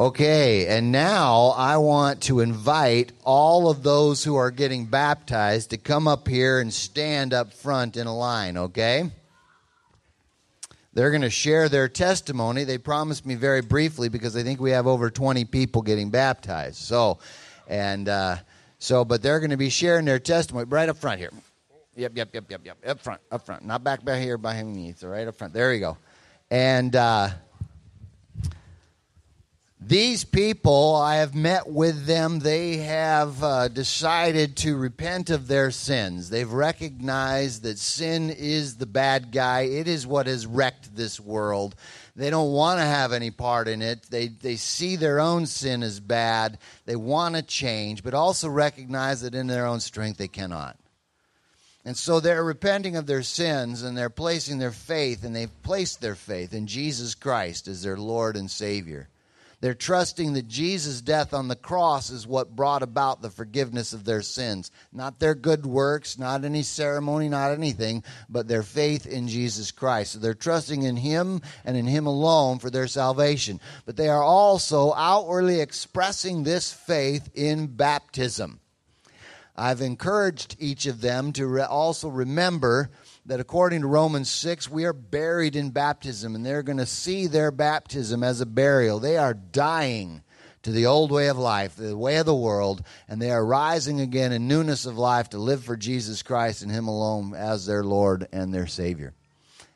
Okay, and now I want to invite all of those who are getting baptized to come up here and stand up front in a line, okay? They're going to share their testimony. They promised me very briefly because I think we have over 20 people getting baptized. So, and uh, so, but they're going to be sharing their testimony right up front here. Yep, yep, yep, yep, yep. Up front, up front. Not back back here behind me. So right up front. There you go. And uh, these people, I have met with them. They have uh, decided to repent of their sins. They've recognized that sin is the bad guy, it is what has wrecked this world. They don't want to have any part in it. They, they see their own sin as bad. They want to change, but also recognize that in their own strength they cannot. And so they're repenting of their sins and they're placing their faith, and they've placed their faith in Jesus Christ as their Lord and Savior. They're trusting that Jesus' death on the cross is what brought about the forgiveness of their sins. Not their good works, not any ceremony, not anything, but their faith in Jesus Christ. So they're trusting in Him and in Him alone for their salvation. But they are also outwardly expressing this faith in baptism. I've encouraged each of them to re- also remember that according to Romans 6, we are buried in baptism, and they're going to see their baptism as a burial. They are dying to the old way of life, the way of the world, and they are rising again in newness of life to live for Jesus Christ and Him alone as their Lord and their Savior.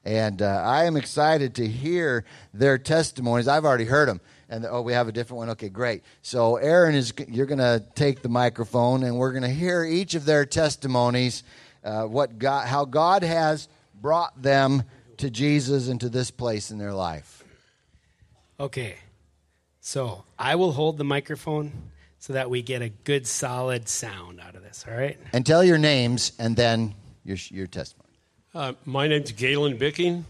And uh, I am excited to hear their testimonies. I've already heard them. And oh, we have a different one. Okay, great. So Aaron is you're going to take the microphone, and we're going to hear each of their testimonies uh, what God, how God has brought them to Jesus and to this place in their life. Okay, so I will hold the microphone so that we get a good solid sound out of this. All right. And tell your names and then your your testimony. Uh, my name's Galen Bicking.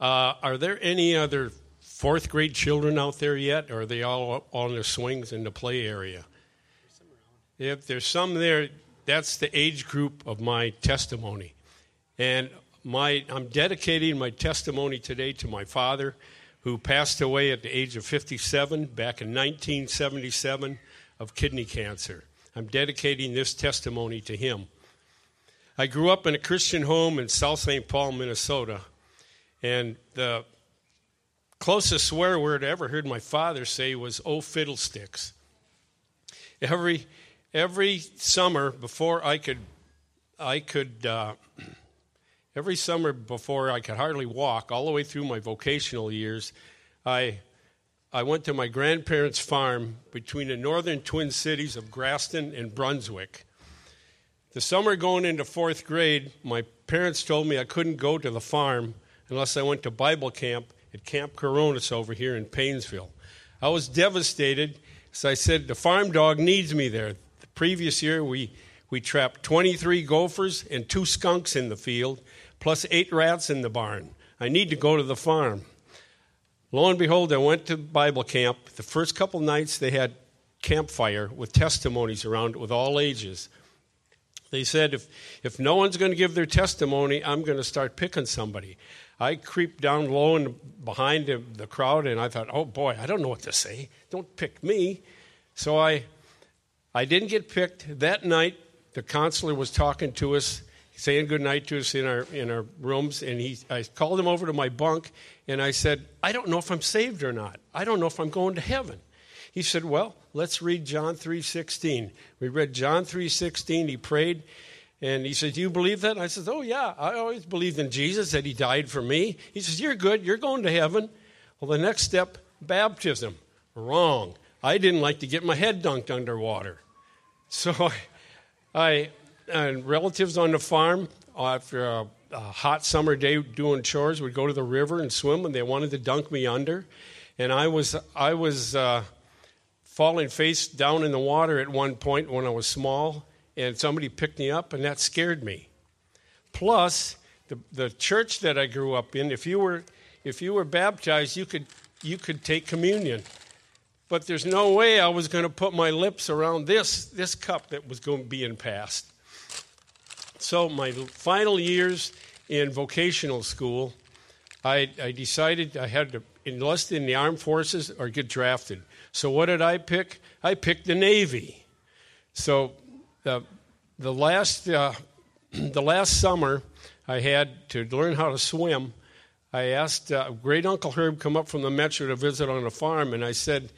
Uh, are there any other fourth grade children out there yet, or are they all on their swings in the play area? If there's some there, that's the age group of my testimony. And my, I'm dedicating my testimony today to my father, who passed away at the age of 57 back in 1977 of kidney cancer. I'm dedicating this testimony to him. I grew up in a Christian home in South St. Paul, Minnesota, and the closest swear word I ever heard my father say was, oh, fiddlesticks. Every, every summer before I could, I could, uh, every summer before I could hardly walk, all the way through my vocational years, I, I went to my grandparents' farm between the northern Twin Cities of Grasston and Brunswick. The summer going into fourth grade, my parents told me I couldn't go to the farm unless I went to Bible camp at Camp Koronis over here in Paynesville. I was devastated, so I said, The farm dog needs me there previous year, we, we trapped 23 gophers and two skunks in the field, plus eight rats in the barn. I need to go to the farm. Lo and behold, I went to Bible camp. The first couple nights, they had campfire with testimonies around it with all ages. They said, if, if no one's going to give their testimony, I'm going to start picking somebody. I creeped down low and behind the crowd, and I thought, oh boy, I don't know what to say. Don't pick me. So I I didn't get picked. That night, the counselor was talking to us, saying good night to us in our, in our rooms, and he, I called him over to my bunk, and I said, I don't know if I'm saved or not. I don't know if I'm going to heaven. He said, well, let's read John 3.16. We read John 3.16. He prayed, and he said, do you believe that? And I said, oh, yeah, I always believed in Jesus, that he died for me. He says, you're good. You're going to heaven. Well, the next step, baptism. Wrong. I didn't like to get my head dunked underwater. So I, and relatives on the farm, after a, a, hot summer day doing chores, would go to the river and swim, and they wanted to dunk me under. And I was, I was uh, falling face down in the water at one point when I was small, and somebody picked me up, and that scared me. Plus, the, the church that I grew up in, if you were, if you were baptized, you could, you could take communion but there's no way I was going to put my lips around this, this cup that was going to be in passed. So, my final years in vocational school, I, I decided I had to enlist in the armed forces or get drafted. So what did I pick? I picked the Navy. So the the last uh, the last summer I had to learn how to swim. I asked uh, great uncle Herb come up from the metro to visit on a farm, and I said,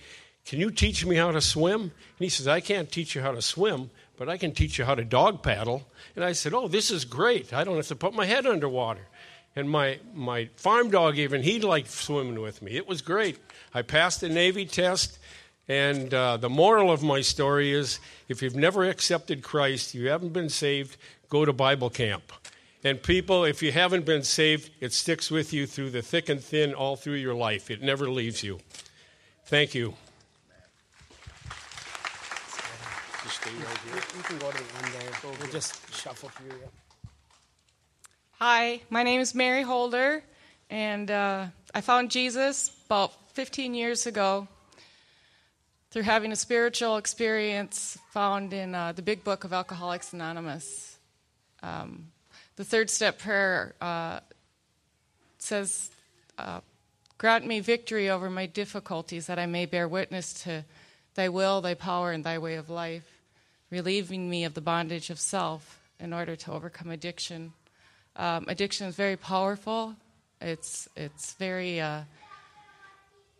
"Can you teach me how to swim?" And he says, "I can't teach you how to swim, but I can teach you how to dog paddle." And I said, "Oh, this is great! I don't have to put my head underwater." And my, my farm dog, even, he liked swimming with me. It was great. I passed the Navy test. And uh, the moral of my story is if you've never accepted Christ, you haven't been saved, go to Bible camp. And people, if you haven't been saved, it sticks with you through the thick and thin all through your life. It never leaves you. Thank you. Just stay right here. You can go to the end there. We'll just shuffle through. Yeah. Hi, my name is Mary Holder, and uh, I found Jesus about 15 years ago through having a spiritual experience found in uh, the big book of Alcoholics Anonymous. Um, the third step prayer uh, says, uh, Grant me victory over my difficulties that I may bear witness to thy will, thy power, and thy way of life, relieving me of the bondage of self in order to overcome addiction. Um, addiction is very powerful. It's it's very uh,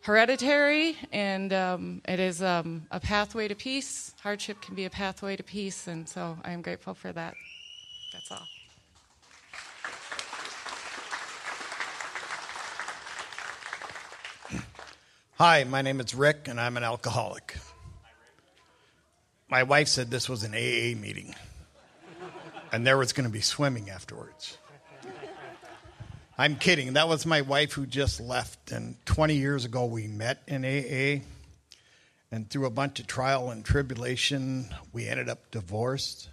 hereditary, and um, it is um, a pathway to peace. Hardship can be a pathway to peace, and so I am grateful for that. That's all. Hi, my name is Rick, and I'm an alcoholic. My wife said this was an AA meeting, and there was going to be swimming afterwards. I'm kidding. That was my wife who just left, and 20 years ago we met in AA. And through a bunch of trial and tribulation, we ended up divorced.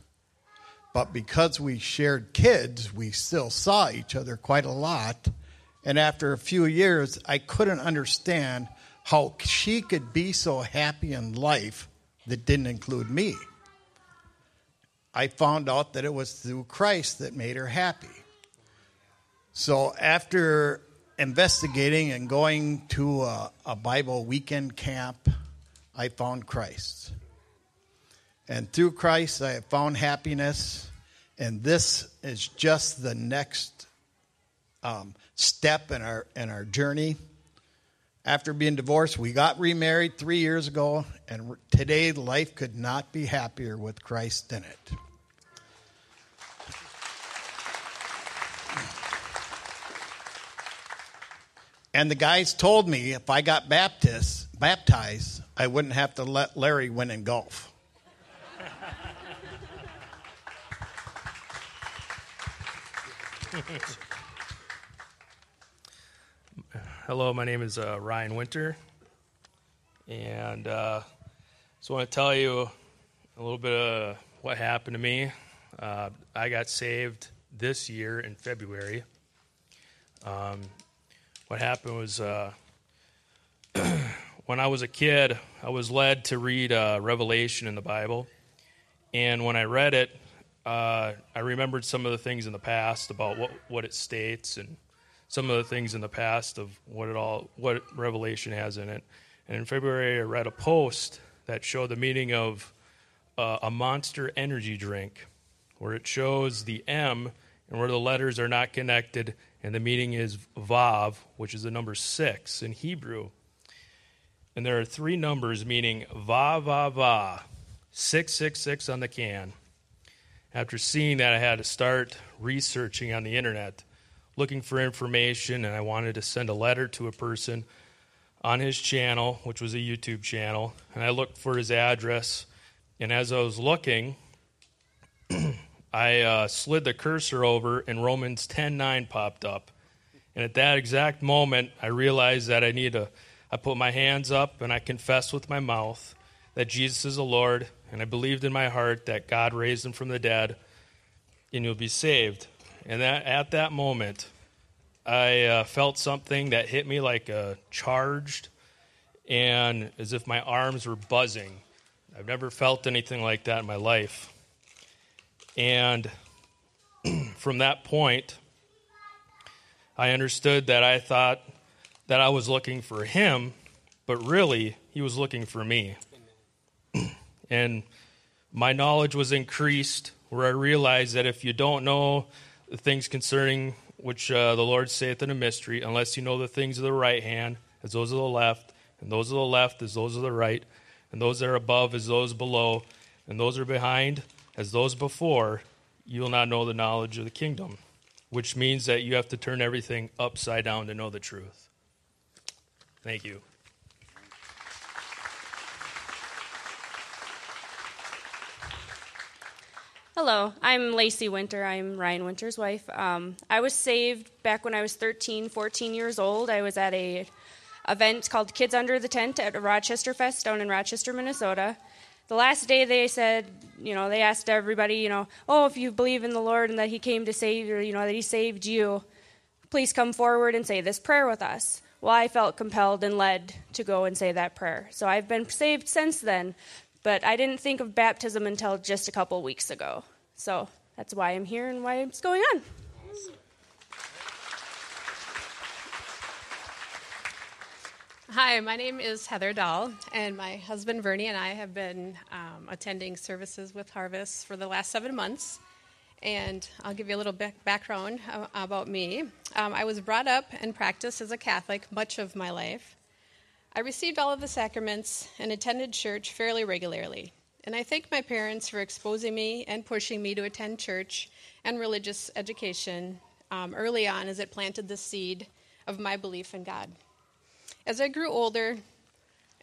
But because we shared kids, we still saw each other quite a lot. And after a few years, I couldn't understand how she could be so happy in life that didn't include me. I found out that it was through Christ that made her happy. So after investigating and going to a, a, Bible weekend camp, I found Christ. And through Christ, I have found happiness. And this is just the next um, step in our in our journey. After being divorced, we got remarried three years ago, and today life could not be happier with Christ in it. And the guys told me if I got baptized, baptized, I wouldn't have to let Larry win in golf. Hello, my name is uh, Ryan Winter, and uh, just want to tell you a little bit of what happened to me. Uh, I got saved this year in February. Um, what happened was uh, when I was a kid, I was led to read uh, Revelation in the Bible. And when I read it, uh, I remembered some of the things in the past about what, what it states and some of the things in the past of what it all what Revelation has in it. And in February, I read a post that showed the meaning of uh, a monster energy drink, where it shows the M and where the letters are not connected and the meaning is Vav, which is the number six in Hebrew. And there are three numbers meaning Va, Va, Va, 666 on the can. After seeing that, I had to start researching on the internet, looking for information, and I wanted to send a letter to a person on his channel, which was a YouTube channel. And I looked for his address, and as I was looking, I uh, slid the cursor over and Romans 10:9 popped up. And at that exact moment, I realized that I need to I put my hands up and I confessed with my mouth that Jesus is the Lord, and I believed in my heart that God raised him from the dead, and you'll be saved. And that, at that moment, I uh, felt something that hit me like a charged, and as if my arms were buzzing. I've never felt anything like that in my life. And from that point, I understood that I thought that I was looking for him, but really, he was looking for me. and my knowledge was increased where I realized that if you don't know the things concerning which uh, the Lord saith in a mystery, unless you know the things of the right hand, as those of the left, and those of the left as those of the right, and those that are above as those below, and those are behind as those before, you will not know the knowledge of the kingdom, which means that you have to turn everything upside down to know the truth. Thank you. Hello, I'm Lacey Winter. I'm Ryan Winter's wife. Um, I was saved back when I was 13, 14 years old. I was at a event called Kids Under the Tent at Rochester Fest down in Rochester, Minnesota. The last day they said, you know, they asked everybody, you know, oh, if you believe in the Lord and that He came to save you, you know, that He saved you, please come forward and say this prayer with us. Well, I felt compelled and led to go and say that prayer. So I've been saved since then, but I didn't think of baptism until just a couple weeks ago. So that's why I'm here and why it's going on. Hi, my name is Heather Dahl, and my husband Vernie and I have been um, attending services with Harvest for the last seven months. And I'll give you a little bit background about me. Um, I was brought up and practiced as a Catholic much of my life. I received all of the sacraments and attended church fairly regularly. And I thank my parents for exposing me and pushing me to attend church and religious education um, early on as it planted the seed of my belief in God. As I grew older,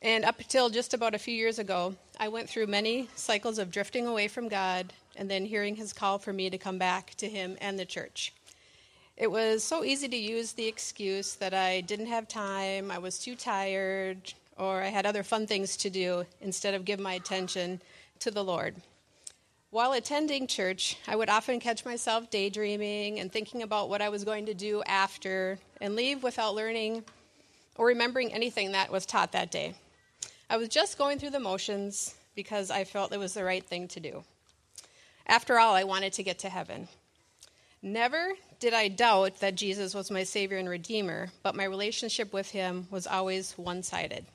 and up until just about a few years ago, I went through many cycles of drifting away from God and then hearing his call for me to come back to him and the church. It was so easy to use the excuse that I didn't have time, I was too tired, or I had other fun things to do instead of give my attention to the Lord. While attending church, I would often catch myself daydreaming and thinking about what I was going to do after and leave without learning or remembering anything that was taught that day. I was just going through the motions because I felt it was the right thing to do. After all, I wanted to get to heaven. Never did I doubt that Jesus was my Savior and Redeemer, but my relationship with Him was always one sided.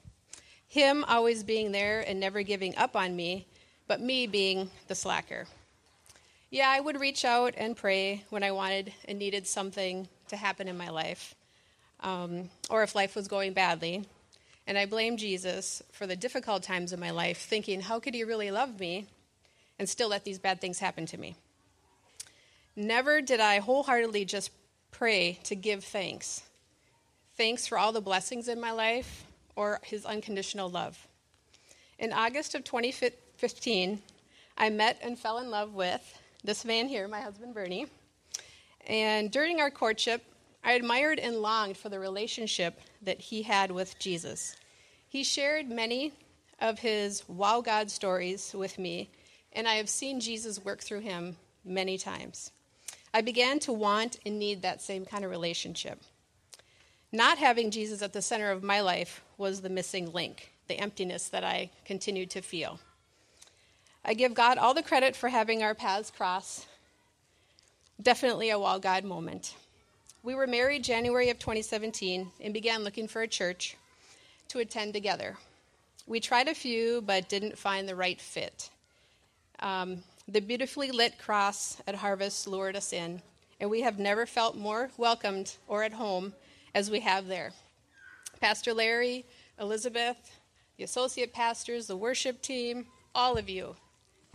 Him always being there and never giving up on me, but me being the slacker. Yeah, I would reach out and pray when I wanted and needed something to happen in my life, um, or if life was going badly. And I blamed Jesus for the difficult times in my life, thinking, how could He really love me and still let these bad things happen to me? Never did I wholeheartedly just pray to give thanks. Thanks for all the blessings in my life or his unconditional love. In August of 2015, I met and fell in love with this man here, my husband Vernie. And during our courtship, I admired and longed for the relationship that he had with Jesus. He shared many of his wow God stories with me, and I have seen Jesus work through him many times. I began to want and need that same kind of relationship. Not having Jesus at the center of my life was the missing link, the emptiness that I continued to feel. I give God all the credit for having our paths cross. Definitely a wow God moment. We were married January of 2017 and began looking for a church to attend together. We tried a few but didn't find the right fit. Um, the beautifully lit cross at Harvest lured us in, and we have never felt more welcomed or at home as we have there. Pastor Larry, Elizabeth, the associate pastors, the worship team, all of you,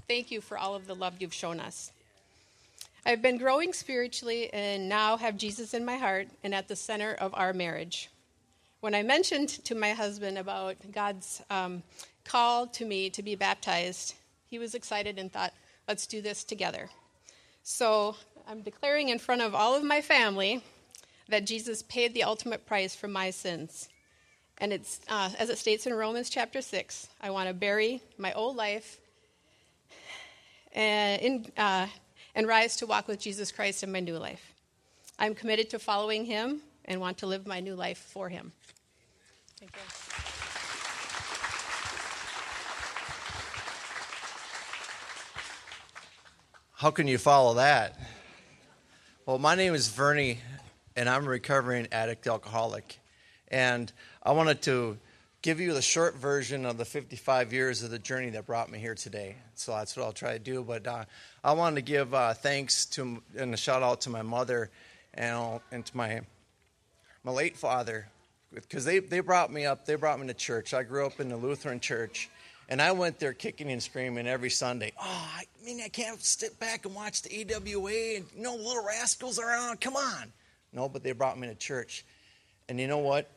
thank you for all of the love you've shown us. I've been growing spiritually and now have Jesus in my heart and at the center of our marriage. When I mentioned to my husband about God's um, call to me to be baptized, he was excited and thought, Let's do this together. So I'm declaring in front of all of my family that Jesus paid the ultimate price for my sins. And it's, uh, as it states in Romans chapter 6, I want to bury my old life and, in, uh, and rise to walk with Jesus Christ in my new life. I'm committed to following him and want to live my new life for him. Thank you. How can you follow that? Well, my name is Vernie, and I'm a recovering addict alcoholic. And I wanted to give you the short version of the 55 years of the journey that brought me here today. So that's what I'll try to do. But uh, I wanted to give uh, thanks to and a shout out to my mother and, and to my my late father because they, they brought me up. They brought me to church. I grew up in the Lutheran church. And I went there kicking and screaming every Sunday. Oh, I mean, I can't sit back and watch the AWA and, you know, little rascals around. Come on. No, but they brought me to church. And you know what?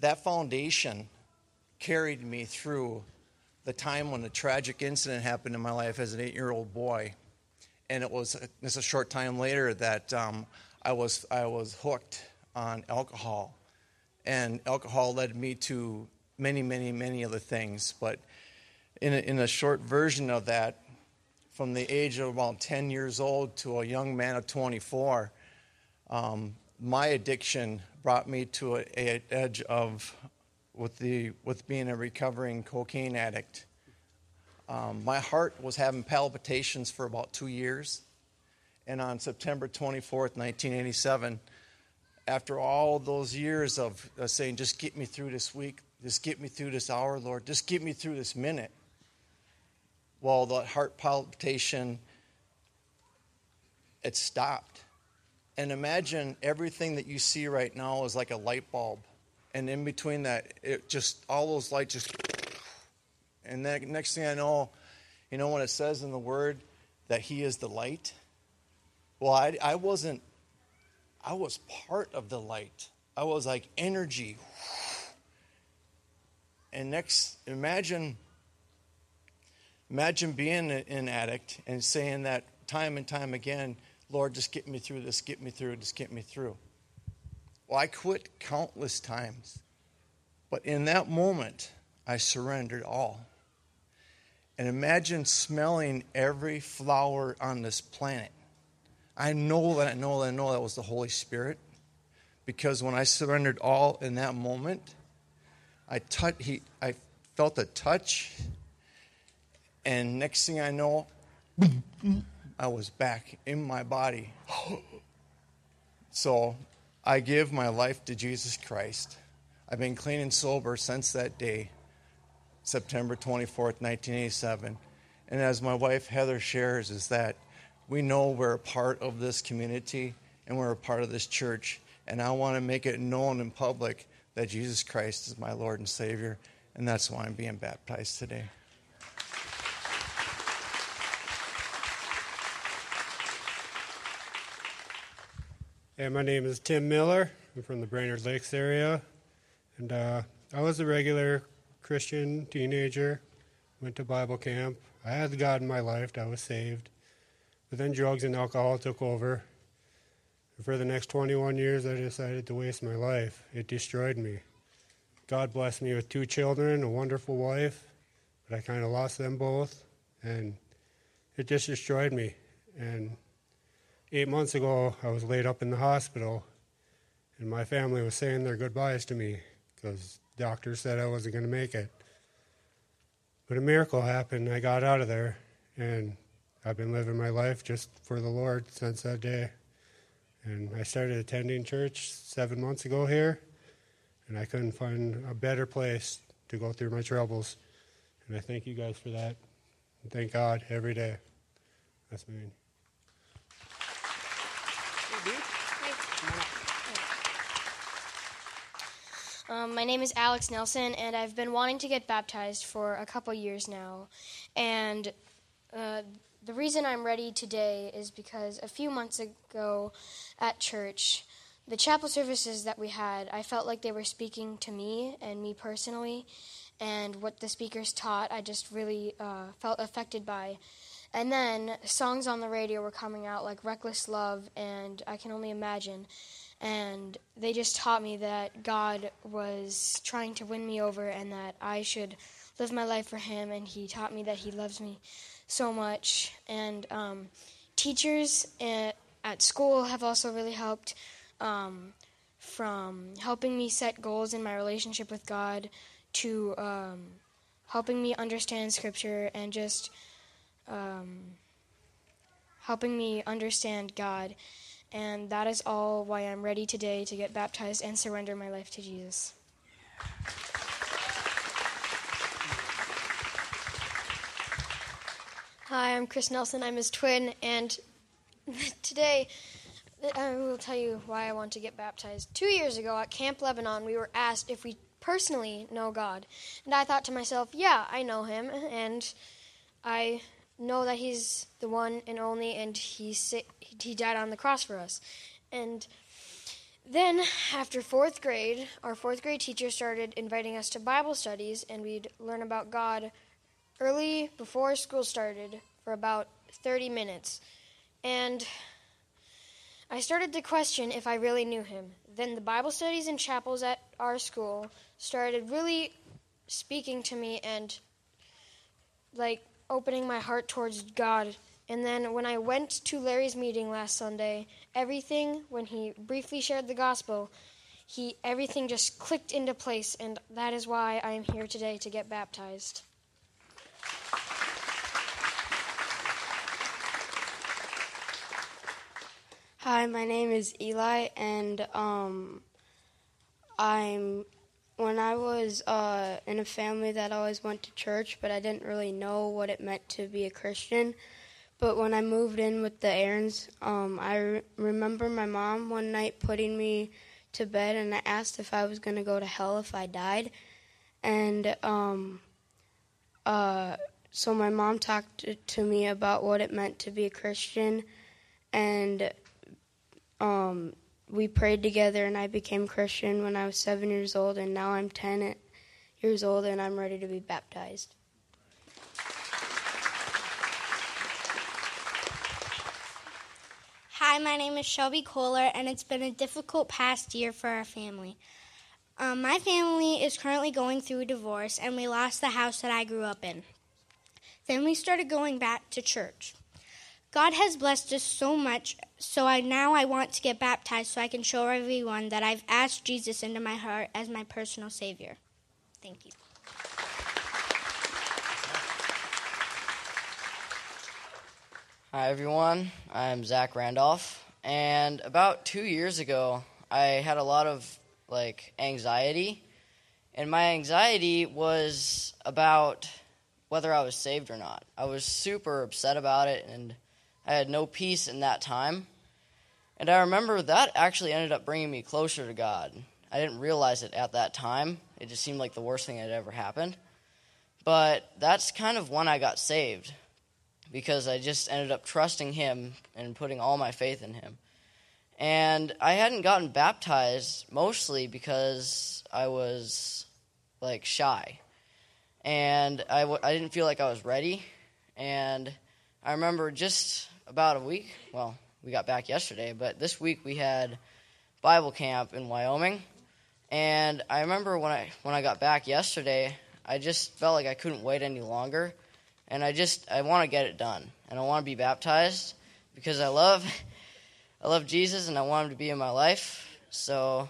That foundation carried me through the time when a tragic incident happened in my life as an eight year old boy. And it was just a short time later that um, I, was, I was hooked on alcohol. And alcohol led me to many, many, many other things. But in a, in a short version of that, from the age of about 10 years old to a young man of 24, um, my addiction brought me to an edge of with the with being a recovering cocaine addict. Um, my heart was having palpitations for about two years, and on September 24th, 1987, after all those years of uh, saying, "Just get me through this week, just get me through this hour, Lord. Just get me through this minute. Well, the heart palpitation, it stopped. And imagine everything that you see right now is like a light bulb. And in between that, it just, all those lights just, and then next thing I know, you know, when it says in the word that He is the light, well, I, I wasn't, I was part of the light. I was like energy and next, imagine, imagine being an addict and saying that time and time again, Lord, just get me through this, get me through, just get me through. Well, I quit countless times. But in that moment, I surrendered all. And imagine smelling every flower on this planet. I know that I know that I know that was the Holy Spirit. Because when I surrendered all in that moment, I touch, he, I felt a touch, and next thing I know, I was back in my body. So I give my life to Jesus Christ. I've been clean and sober since that day, September 24th, 1987. And as my wife Heather shares, is that we know we're a part of this community and we're a part of this church. And I want to make it known in public that Jesus Christ is my Lord and Savior, and that's why I'm being baptized today. Hey, my name is Tim Miller. I'm from the Brainerd Lakes area, and uh, I was a regular Christian teenager. Went to Bible camp. I had God in my life. I was saved, but then drugs and alcohol took over, And for the next 21 years, I decided to waste my life. It destroyed me. God blessed me with two children, a wonderful wife, but I kind of lost them both, and it just destroyed me. And eight months ago, I was laid up in the hospital, and my family was saying their goodbyes to me because doctors said I wasn't going to make it. But a miracle happened. I got out of there, and I've been living my life just for the Lord since that day. And I started attending church seven months ago here, and I couldn't find a better place to go through my troubles. And I thank you guys for that. And thank God every day. That's me. Um, my name is Alex Nelson, and I've been wanting to get baptized for a couple years now. And uh, the reason I'm ready today is because a few months ago at church, the chapel services that we had, I felt like they were speaking to me and me personally, and what the speakers taught, I just really uh, felt affected by. And then songs on the radio were coming out like Reckless Love and I Can Only Imagine. And they just taught me that God was trying to win me over and that I should live my life for Him. And He taught me that He loves me so much. And um, teachers at, at, school have also really helped um, from helping me set goals in my relationship with God to um, helping me understand Scripture and just um, helping me understand God. And that is all why I'm ready today to get baptized and surrender my life to Jesus. Hi, I'm Chris Nelson. I'm his twin, and today I will tell you why I want to get baptized. Two years ago at Camp Lebanon, we were asked if we personally know God. And I thought to myself, yeah, I know him, and I know that he's the one and only, and he, he died on the cross for us. And then, after fourth grade, our fourth grade teacher started inviting us to Bible studies, and we'd learn about God early before school started for about 30 minutes. And I started to question if I really knew him. Then the Bible studies and chapels at our school started really speaking to me and like opening my heart towards God. And then when I went to Larry's meeting last Sunday, everything when he briefly shared the gospel, he everything just clicked into place and that is why I am here today to get baptized. Hi, my name is Eli, and um, I'm when I was uh, in a family that always went to church, but I didn't really know what it meant to be a Christian. But when I moved in with the Aarons, um, I re- remember my mom one night putting me to bed, and I asked if I was going to go to hell if I died. And um, uh, so my mom talked to me about what it meant to be a Christian, and um, we prayed together, and I became Christian when I was seven years old, and now I'm 10 years old, and I'm ready to be baptized. Hi, my name is Shelby Kohler, and it's been a difficult past year for our family. Um, my family is currently going through a divorce, and we lost the house that I grew up in. Then we started going back to church. God has blessed us so much, so I now I want to get baptized so I can show everyone that I've asked Jesus into my heart as my personal savior. Thank you. Hi everyone, I'm Zach Randolph, and about two years ago, I had a lot of like anxiety, and my anxiety was about whether I was saved or not. I was super upset about it, and I had no peace in that time. And I remember that actually ended up bringing me closer to God. I didn't realize it at that time. It just seemed like the worst thing that ever happened. But that's kind of when I got saved because I just ended up trusting Him and putting all my faith in Him. And I hadn't gotten baptized mostly because I was like shy. And I w- I didn't feel like I was ready. And I remember just about a week. Well, we got back yesterday, but this week we had Bible camp in Wyoming. And I remember when I when I got back yesterday, I just felt like I couldn't wait any longer, and I just I want to get it done, and I want to be baptized because I love I love Jesus and I want him to be in my life. So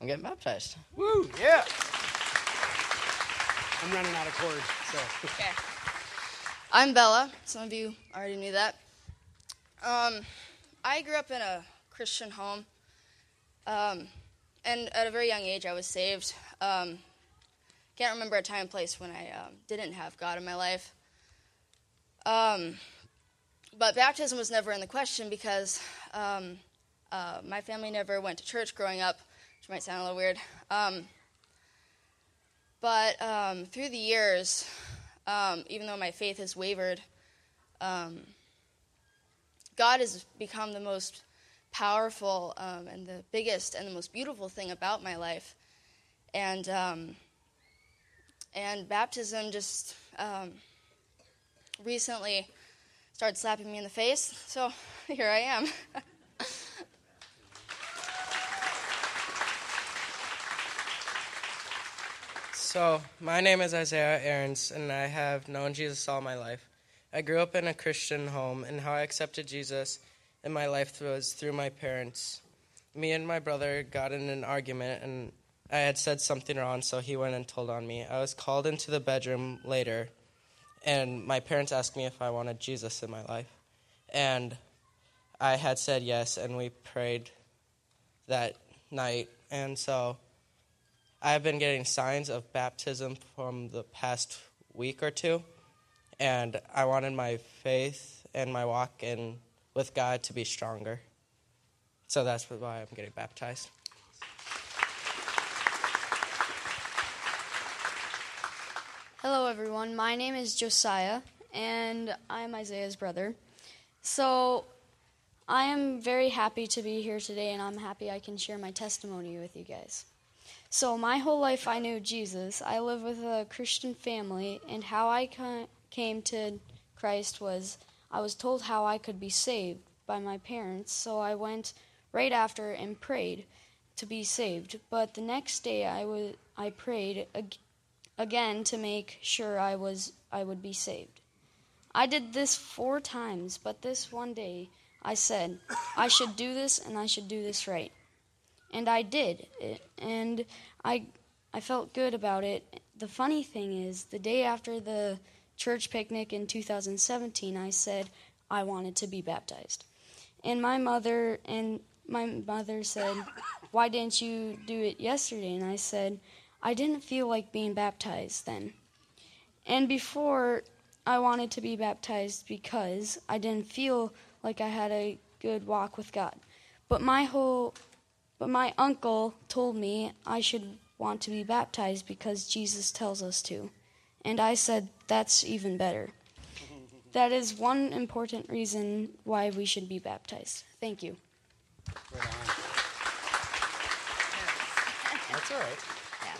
I'm getting baptized. Woo! Yeah. I'm running out of cords, so. Okay. I'm Bella. Some of you already knew that. Um, I grew up in a Christian home, um, and at a very young age, I was saved. Um, can't remember a time and place when I um, didn't have God in my life. Um, but baptism was never in the question because um, uh, my family never went to church growing up, which might sound a little weird. But through the years, even though my faith has wavered, God has become the most powerful um, and the biggest and the most beautiful thing about my life. And um, and baptism just um, recently started slapping me in the face. So here I am. So, my name is Isaiah Aarons, and I have known Jesus all my life. I grew up in a Christian home, and how I accepted Jesus in my life was through my parents. Me and my brother got in an argument, and I had said something wrong, so he went and told on me. I was called into the bedroom later, and my parents asked me if I wanted Jesus in my life. And I had said yes, and we prayed that night. And so I've been getting signs of baptism from the past week or two, and I wanted my faith and my walk in with God to be stronger. So that's why I'm getting baptized. Hello, everyone. My name is Josiah, and I'm Isaiah's brother. So, I am very happy to be here today, and I'm happy I can share my testimony with you guys. So, my whole life I knew Jesus. I live with a Christian family, and how I came to Christ was I was told how I could be saved by my parents, so I went right after and prayed to be saved. But the next day I was I prayed ag- again to make sure I was I would be saved. I did this 4 times, but this one day I said, I should do this and I should do this right. And I did. It, And I I felt good about it. The funny thing is, the day after the church picnic in 2017, I said I wanted to be baptized. And my mother and my mother said, "Why didn't you do it yesterday?" And I said, "I didn't feel like being baptized then." And before I wanted to be baptized because I didn't feel like I had a good walk with God. But my whole but my uncle told me I should want to be baptized because Jesus tells us to. And I said that's even better. That is one important reason why we should be baptized. Thank you. That's all right. Yeah.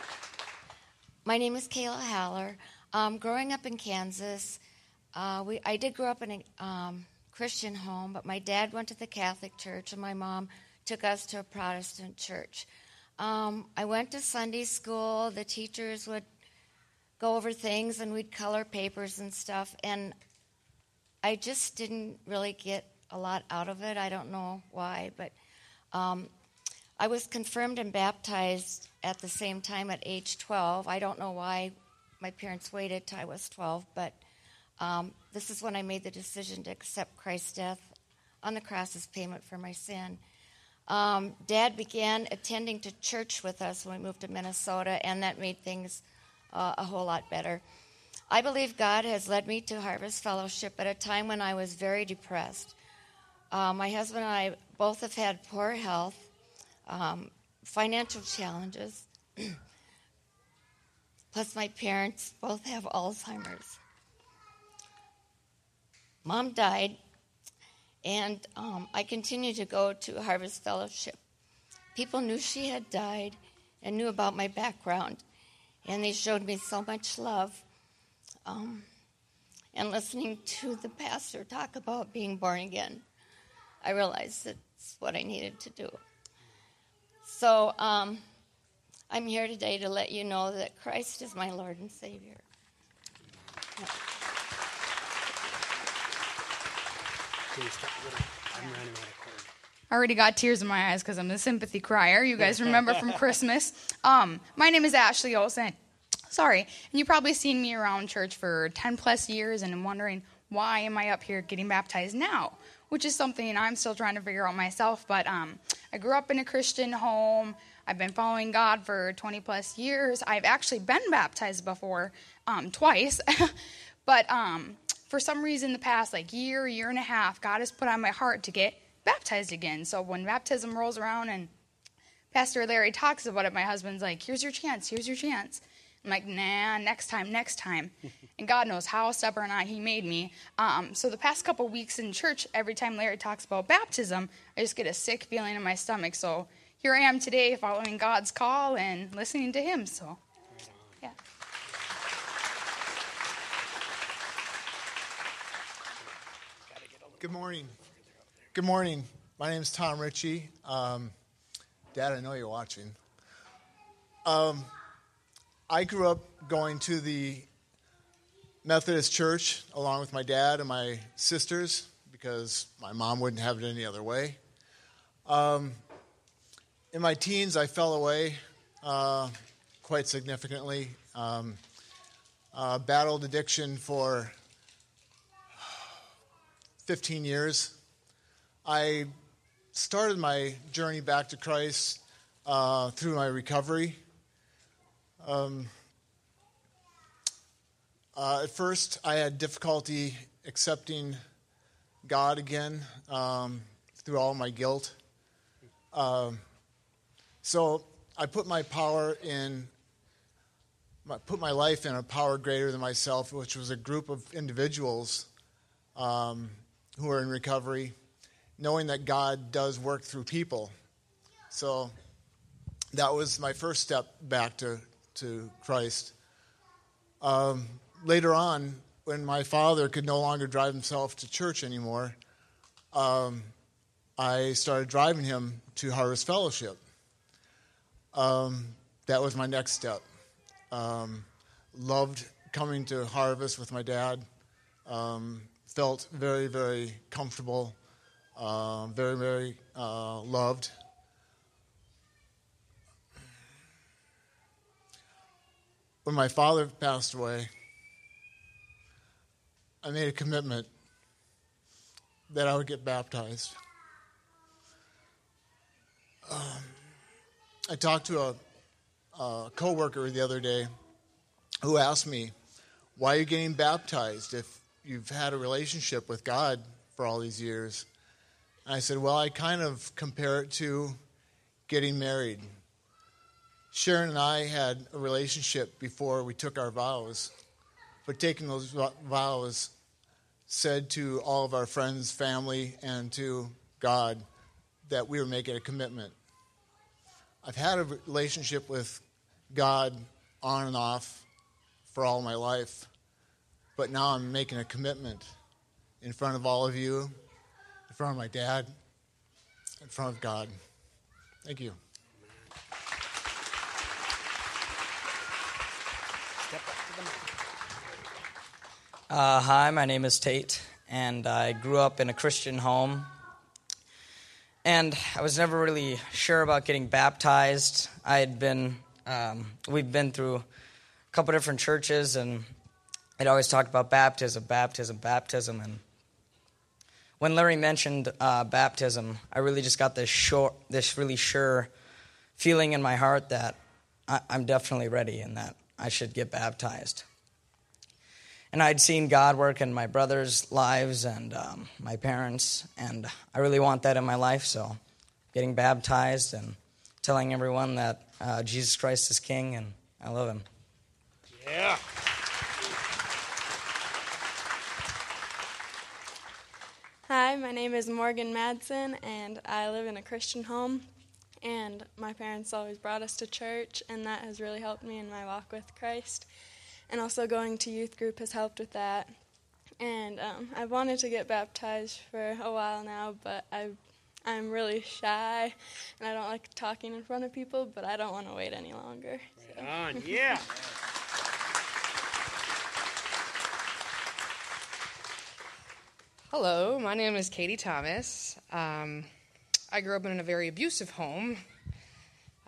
My name is Kayla Haller. Um, growing up in Kansas, uh, we, I did grow up in a um, Christian home, but my dad went to the Catholic church and my mom took us to a Protestant church. Um, I went to Sunday school. The teachers would go over things and we'd color papers and stuff. And I just didn't really get a lot out of it. I don't know why, but um, I was confirmed and baptized at the same time at age 12. I don't know why my parents waited till I was 12, but um, this is when I made the decision to accept Christ's death on the cross as payment for my sin. Um, Dad began attending to church with us when we moved to Minnesota, and that made things uh, a whole lot better. I believe God has led me to Harvest Fellowship at a time when I was very depressed. Uh, my husband and I both have had poor health, um, financial challenges, plus, my parents both have Alzheimer's. Mom died, and um, I continued to go to Harvest Fellowship. People knew she had died and knew about my background, and they showed me so much love. Um, and listening to the pastor talk about being born again, I realized that's what I needed to do. So um, I'm here today to let you know that Christ is my Lord and Savior. Yeah. I already got tears in my eyes because I'm a sympathy crier. You guys remember from Christmas. Um, my name is Ashley Olsen. Sorry, and you've probably seen me around church for 10 plus years and I'm wondering why am I up here getting baptized now? Which is something I'm still trying to figure out myself. But um, I grew up in a Christian home. I've been following God for 20 plus years. I've actually been baptized before, um, twice. but um, for some reason, the past like year, year and a half, God has put on my heart to get baptized again. So when baptism rolls around and Pastor Larry talks about it, my husband's like, "Here's your chance. Here's your chance." I'm like, "Nah, next time, next time." and God knows how stubborn I He made me. Um, so the past couple weeks in church, every time Larry talks about baptism, I just get a sick feeling in my stomach. So here I am today, following God's call and listening to Him. So, yeah. Good morning. Good morning. My name is Tom Ritchie. Um, Dad, I know you're watching. Um, I grew up going to the Methodist church along with my dad and my sisters because my mom wouldn't have it any other way. Um, in my teens, I fell away uh, quite significantly. Um, uh, battled addiction for 15 years. I started my journey back to Christ uh, through my recovery. Um, uh, at first, I had difficulty accepting God again um, through all my guilt. Um, so I put my power in, my, put my life in a power greater than myself, which was a group of individuals um, who are in recovery, knowing that God does work through people. So that was my first step back to, to Christ. Um, later on, when my father could no longer drive himself to church anymore, um, I started driving him to Harvest Fellowship. Um, that was my next step. Um, loved coming to Harvest with my dad. Um, felt very, very comfortable, uh, very, very uh, loved. When my father passed away, I made a commitment that I would get baptized. Um, I talked to a, a coworker the other day who asked me, "Why are you getting baptized if you've had a relationship with God for all these years?" And I said, "Well, I kind of compare it to getting married. Sharon and I had a relationship before we took our vows, but taking those vows said to all of our friends, family, and to God that we were making a commitment. I've had a relationship with God on and off for all my life, but now I'm making a commitment in front of all of you, in front of my dad, in front of God. Thank you. Uh, hi, my name is Tate, and I grew up in a Christian home. And I was never really sure about getting baptized. I had been, um, we've been through a couple different churches, and I'd always talked about baptism, baptism, baptism. And when Larry mentioned uh, baptism, I really just got this short, this really sure feeling in my heart that I, I'm definitely ready and that I should get baptized and I'd seen God work in my brothers' lives and um, my parents, and I really want that in my life. So, getting baptized and telling everyone that uh, Jesus Christ is King and I love Him. Yeah. Hi, my name is Morgan Madsen, and I live in a Christian home. And my parents always brought us to church, and that has really helped me in my walk with Christ and also going to youth group has helped with that. And um, I've wanted to get baptized for a while now, but I, I'm really shy, and I don't like talking in front of people. But I don't want to wait any longer. Right on, yeah. Hello, my name is Katie Thomas. Um, I grew up in a very abusive home.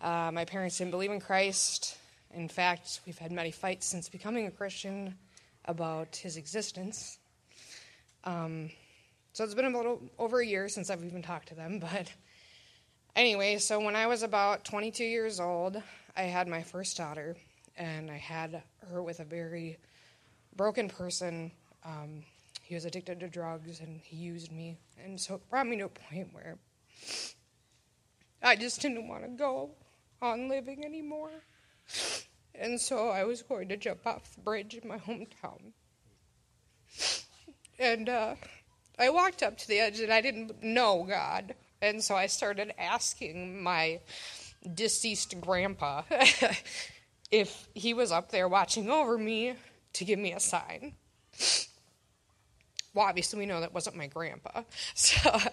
Uh, my parents didn't believe in Christ. In fact, we've had many fights since becoming a Christian about his existence. Um, so it's been a little over a year since I've even talked to them. But anyway, so when I was about 22 years old, I had my first daughter, and I had her with a very broken person. Um, he was addicted to drugs and he used me. And so it brought me to a point where I just didn't want to go on living anymore. And so I was going to jump off the bridge in my hometown. And uh, I walked up to the edge and I didn't know God. And so I started asking my deceased grandpa if he was up there watching over me to give me a sign. Well, obviously, we know that wasn't my grandpa. So uh,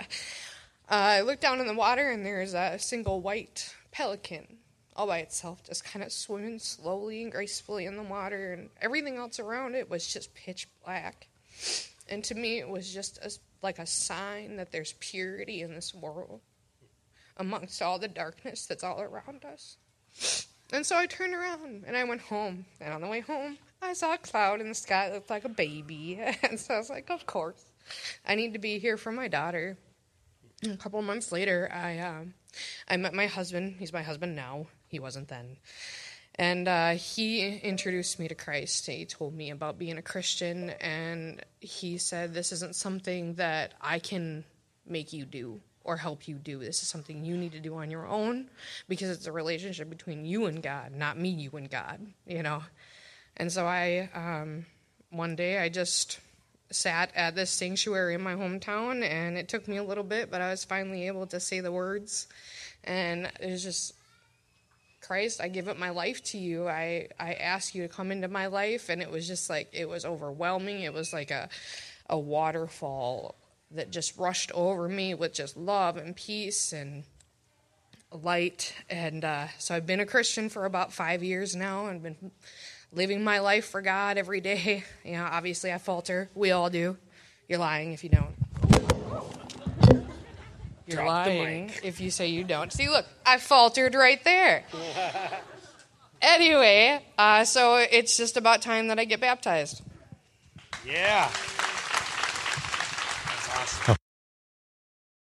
I looked down in the water and there's a single white pelican all by itself, just kind of swimming slowly and gracefully in the water, and everything else around it was just pitch black. And to me, it was just a, like a sign that there's purity in this world amongst all the darkness that's all around us. And so I turned around and I went home. And on the way home, I saw a cloud in the sky that looked like a baby. And so I was like, of course, I need to be here for my daughter. a couple of months later, I um, I met my husband. He's my husband now. He wasn't then. And uh, he introduced me to Christ. He told me about being a Christian, and he said, This isn't something that I can make you do or help you do. This is something you need to do on your own because it's a relationship between you and God, not me, you and God, you know? And so I, um, one day, I just sat at this sanctuary in my hometown, and it took me a little bit, but I was finally able to say the words. And it was just, Christ, I give up my life to you. I, I ask you to come into my life. And it was just like, it was overwhelming. It was like a, a waterfall that just rushed over me with just love and peace and light. And uh, so I've been a Christian for about five years now and been living my life for God every day. You know, obviously I falter. We all do. You're lying if you don't. You're Drop lying if you say you don't. See, look, I faltered right there. anyway, uh, so it's just about time that I get baptized. Yeah. Oh,